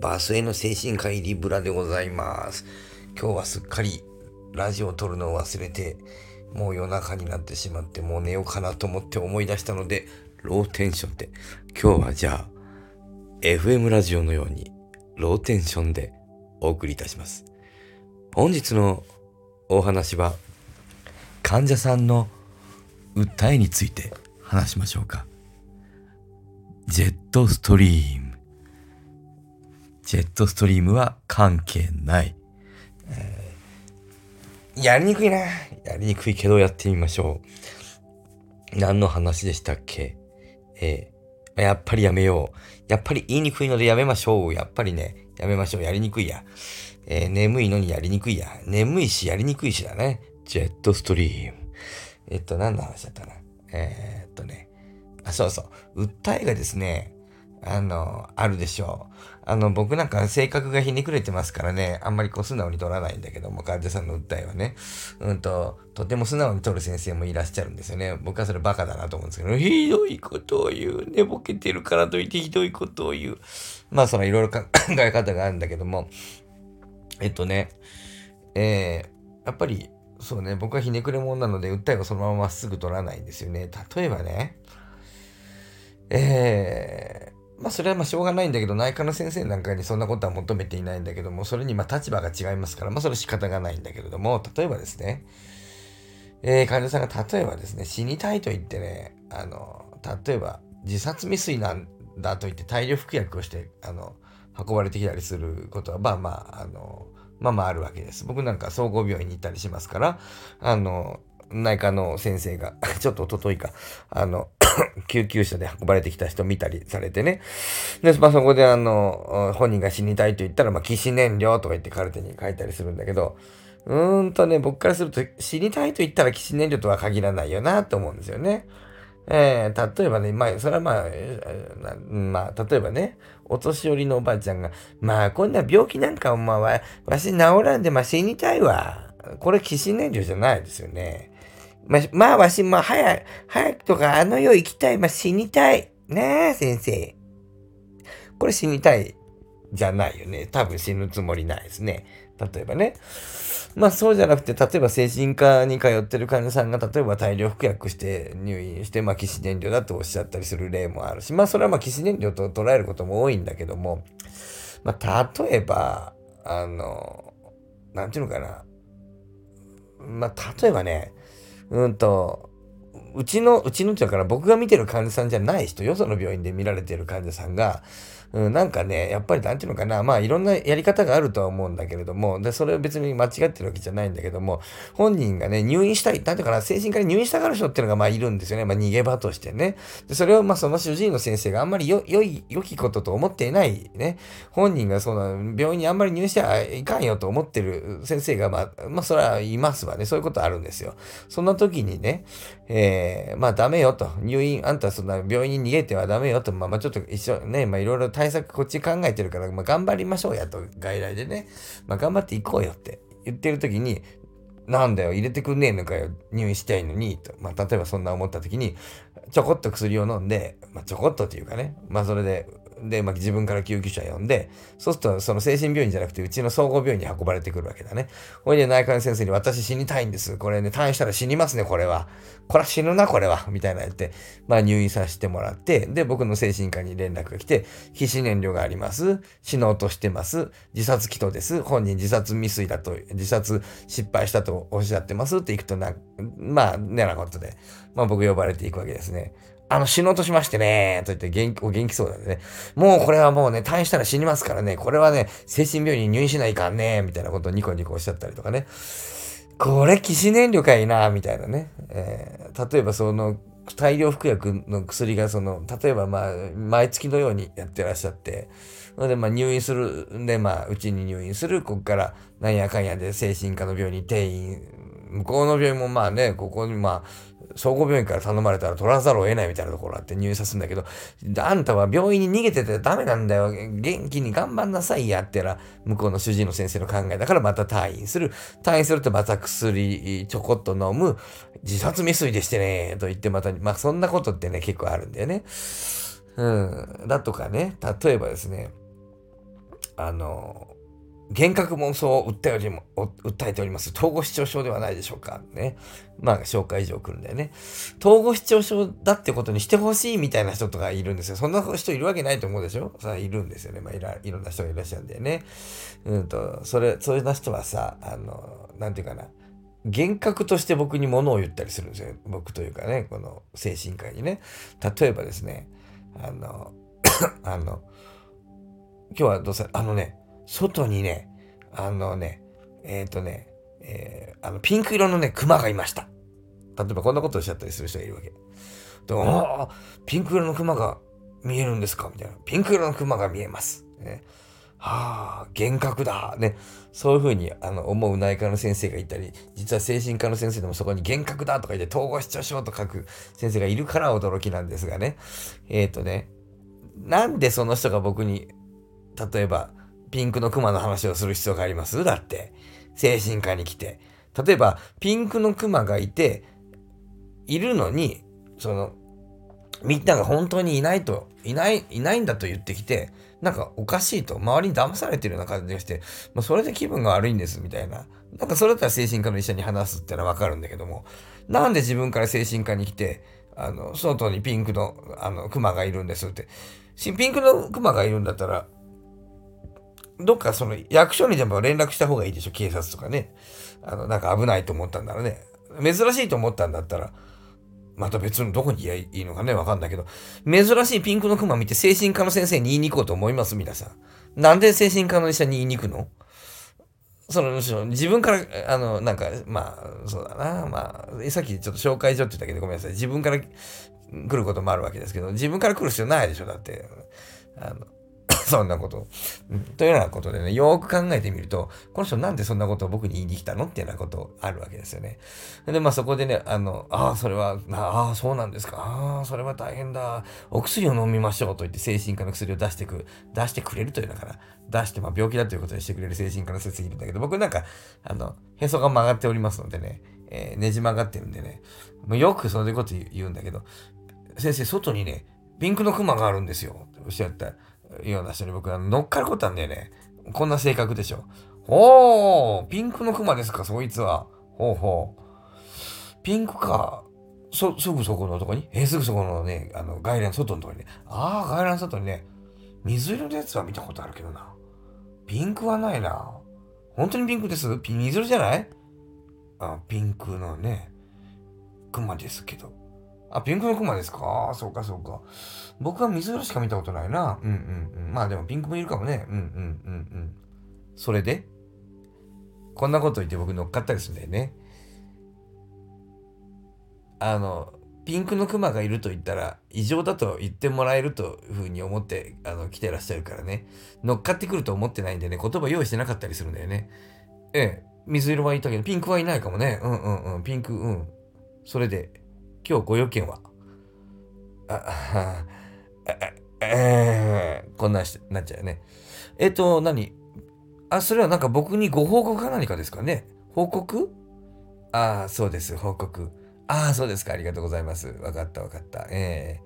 バスへの精神科医リブラでございます。今日はすっかりラジオを撮るのを忘れて、もう夜中になってしまって、もう寝ようかなと思って思い出したので、ローテンションで。今日はじゃあ、FM ラジオのように、ローテンションでお送りいたします。本日のお話は、患者さんの訴えについて話しましょうか。ジェットストリーム。ジェットストリームは関係ない。えーやりにくいな。やりにくいけどやってみましょう。何の話でしたっけ？えーやっぱりやめよう。やっぱり言いにくいのでやめましょう。やっぱりね、やめましょう。やりにくいや。えー眠いのにやりにくいや。眠いしやりにくいしだね。ジェットストリーム。えっと、何の話だったかな？えーっとね。あ、そうそう。訴えがですね、あの、あるでしょう。あの、僕なんか性格がひねくれてますからね、あんまりこう素直に取らないんだけども、患者さんの訴えはね、うんと、とても素直に取る先生もいらっしゃるんですよね。僕はそれバカだなと思うんですけど、ひどいことを言う。寝ぼけてるからといってひどいことを言う。まあ、そのいろいろ考え方があるんだけども、えっとね、えー、やっぱり、そうね、僕はひねくれ者なので、訴えをそのまままっすぐ取らないんですよね。例えばね、えー、まあそれはまあしょうがないんだけど、内科の先生なんかにそんなことは求めていないんだけども、それにまあ立場が違いますから、まあそれは仕方がないんだけれども、例えばですね、えー、患者さんが例えばですね、死にたいと言ってね、あの、例えば自殺未遂なんだと言って大量服薬をして、あの、運ばれてきたりすることは、まあまあ、あの、まあまああるわけです。僕なんか総合病院に行ったりしますから、あの、内科の先生が、ちょっと一昨日か、あの、救急車で運ばれてきた人見たりされてね。で、まあそこであの、本人が死にたいと言ったら、まあ、起死燃料とか言ってカルテに書いたりするんだけど、うーんとね、僕からすると死にたいと言ったら起死燃料とは限らないよなと思うんですよね。えー、例えばね、まあ、それはまあ、まあ、例えばね、お年寄りのおばあちゃんが、まあ、こんな病気なんかお前は、わし治らんで、まあ、死にたいわ。これ、起死燃料じゃないですよね。まあ、まあ、わし、まあ、早く、早くとか、あの世行きたい、まあ、死にたい。ねえ、先生。これ死にたいじゃないよね。多分死ぬつもりないですね。例えばね。まあそうじゃなくて、例えば精神科に通ってる患者さんが、例えば大量服薬して入院して、まあ、起死燃料だとおっしゃったりする例もあるし、まあそれはまあ起死燃料と捉えることも多いんだけども、まあ例えば、あの、なんていうのかな。まあ例えばね、うんと、うちの、うちのっていうから僕が見てる患者さんじゃない人、よその病院で見られてる患者さんが、うん、なんかね、やっぱりなんていうのかな、まあいろんなやり方があるとは思うんだけれども、で、それは別に間違ってるわけじゃないんだけども、本人がね、入院したい、なんていうかな、精神科に入院したがる人っていうのがまあいるんですよね。まあ逃げ場としてね。で、それをまあその主治医の先生があんまりよ、良い、良きことと思っていないね。本人がその病院にあんまり入院してはいかんよと思ってる先生がまあ、まあそれはいますわね。そういうことあるんですよ。そんな時にね、えー、まあダメよと。入院、あんたそんな病院に逃げてはダメよと。まあまあちょっと一緒ね、まあいろいろ対策こっち考えてるから、まあ頑張りましょうやと。外来でね。まあ頑張っていこうよって言ってる時に、なんだよ、入れてくんねえのかよ、入院したいのに、と。まあ、例えばそんな思った時に、ちょこっと薬を飲んで、まあ、ちょこっとというかね、まあ、それで、で、まあ、自分から救急車呼んで、そうすると、その精神病院じゃなくて、うちの総合病院に運ばれてくるわけだね。ほいで、内科の先生に、私死にたいんです。これね、退院したら死にますね、これは。これは死ぬな、これは。みたいな言って、まあ、入院させてもらって、で、僕の精神科に連絡が来て、起死燃料があります。死のうとしてます。自殺祈祷です。本人自殺未遂だと、自殺失敗したとおっしゃってますって行くとな、まあ、ねなことで、まあ僕呼ばれていくわけですね。あの、死のうとしましてね、と言って元気、お元気そうだね。もうこれはもうね、退院したら死にますからね、これはね、精神病院に入院しないかんね、みたいなことをニコニコおっしゃったりとかね。これ、起死燃料かいな、みたいなね。えー例えばその、大量服薬の薬がその、例えばまあ、毎月のようにやってらっしゃって、それでまあ入院する、んでまあ、うちに入院する、ここからなんやかんやで精神科の病院に転院、向こうの病院もまあね、ここにまあ、総合病院から頼まれたら取らざるを得ないみたいなところあって入院さすんだけど、あんたは病院に逃げててダメなんだよ。元気に頑張んなさいやってら、向こうの主治医の先生の考えだからまた退院する。退院するとまた薬ちょこっと飲む。自殺未遂でしてね、と言ってまた、まあそんなことってね、結構あるんだよね。うん。だとかね、例えばですね、あの、幻覚妄想を訴えおりも訴えております。統合失調症ではないでしょうか。ね。まあ、紹介状来るんだよね。統合失調症だってことにしてほしいみたいな人とかいるんですよ。そんな人いるわけないと思うでしょ？さあ、いるんですよね。まあいら、いろんな人がいらっしゃるんだよね。うんと、それ、そういう人はさ、あの、なんていうかな。幻覚として僕に物を言ったりするんですよ。僕というかね、この精神科医にね。例えばですね、あの、あの、今日はどうせ、あのね、外にね、あのね、えっ、ー、とね、えー、あの、ピンク色のね、熊がいました。例えばこんなことをおっしゃったりする人がいるわけ。でああ、ピンク色の熊が見えるんですか？みたいな。ピンク色の熊が見えます。ね、はあ、幻覚だ。ね。そういうふうにあの思う内科の先生がいたり、実は精神科の先生でもそこに幻覚だとか言って統合失調症と書く先生がいるから驚きなんですがね。えっ、ー、とね、なんでその人が僕に、例えば、ピンクのクマの話をする必要があります？だって。精神科に来て。例えば、ピンクのクマがいて、いるのに、その、みんなが本当にいないと、いない、いないんだと言ってきて、なんかおかしいと、周りに騙されてるような感じがして、まあ、それで気分が悪いんです、みたいな。なんかそれだったら精神科の医者に話すってのはわかるんだけども、なんで自分から精神科に来て、あの、外にピンクの、あの、クマがいるんですって。ピンクのクマがいるんだったら、どっかその役所にでも連絡した方がいいでしょ、警察とかね。あの、なんか危ないと思ったんならね。珍しいと思ったんだったら、また別のどこに言えばいいのかね、わかんないけど、珍しいピンクのクマ見て精神科の先生に言いに行こうと思います、皆さん。なんで精神科の医者に言いに行くのその、自分から、あの、なんか、まあ、そうだな、まあ、さっきちょっと紹介所って言ったけど、ごめんなさい。自分から来ることもあるわけですけど、自分から来る必要ないでしょ、だって。あの、そんなこと。というようなことでね、よく考えてみると、この人なんでそんなことを僕に言いに来たのっていうようなことあるわけですよね。で、まあそこでね、あの、ああ、それは、ああ、そうなんですか。ああ、それは大変だ。お薬を飲みましょうと言って精神科の薬を出してく、出してくれるというのかな。出して、まあ病気だということにしてくれる精神科の先生いるんだけど、僕なんか、あの、へそが曲がっておりますのでね、えー、ねじ曲がってるんでね、もうよくそういうこと言うんだけど、先生、外にね、ピンクのクマがあるんですよ。っておっしゃった。ような人に僕は乗っかることなんだよね。こんな性格でしょ。おー、ピンクのクマですか、そいつは。ほうほう。ピンクか。そ、すぐそこのとこに？えー、すぐそこのね、あの、外来の外のとこにね。ああ、外来の外にね、水色のやつは見たことあるけどな。ピンクはないな。本当にピンクです？ピ水色じゃない？あ、ピンクのね、クマですけど。あ、ピンクのクマですか？そうかそうか。僕は水色しか見たことないな。うんうんうん。まあでもピンクもいるかもね。うんうんうんうん。それで？こんなこと言って僕乗っかったりするんだよね。あの、ピンクのクマがいると言ったら異常だと言ってもらえるというふうに思ってあの来てらっしゃるからね。乗っかってくると思ってないんでね、言葉用意してなかったりするんだよね。ええ、水色はいたけど、ピンクはいないかもね。うんうんうん、ピンク、うん。それで、今日ご用件は？あ、あえー、こんなしなっちゃうよね。えっ、と、何？あ、それはなんか僕にご報告か何かですかね？報告？ああ、そうです、報告。ああ、そうですか、ありがとうございます。わかったわかった。ええ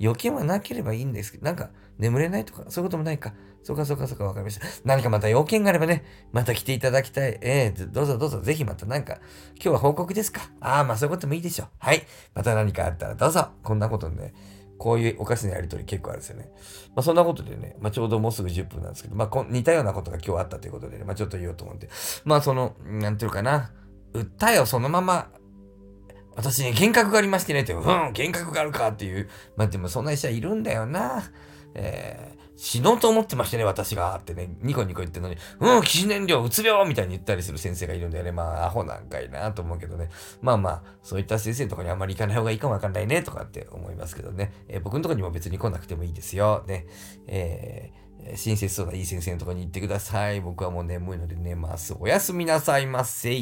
ー、余計はなければいいんですけど、なんか眠れないとか、そういうこともないか。そうかそうかそうか、わかりました。何かまた要件があればね、また来ていただきたい。ええー、どうぞどうぞ、ぜひまたなんか、今日は報告ですか？ああ、まあそういうこともいいでしょう。はい。また何かあったらどうぞ。こんなことね、こういうお菓子のやりとり結構あるんですよね。まあそんなことでね、まあちょうどもうすぐ10分なんですけど、まあ似たようなことが今日あったということでね、まあちょっと言おうと思って。まあその、なんていうかな、訴えをそのまま、私に幻覚がありましてねって、うん、幻覚があるかっていう、まあでもそんな医者いるんだよな。えー、死のうと思ってましたね、私が。ってね、ニコニコ言ってるのに、うん、起死燃料、うつ病みたいに言ったりする先生がいるんだよね。まあ、アホなんかいなと思うけどね。まあまあ、そういった先生のとかにあんまり行かない方がいいかもわかんないね、とかって思いますけどね。えー、僕のとこにも別に来なくてもいいですよ。ね。えー、親切そうないい先生のとこに行ってください。僕はもう眠いので寝ます。おやすみなさいませ。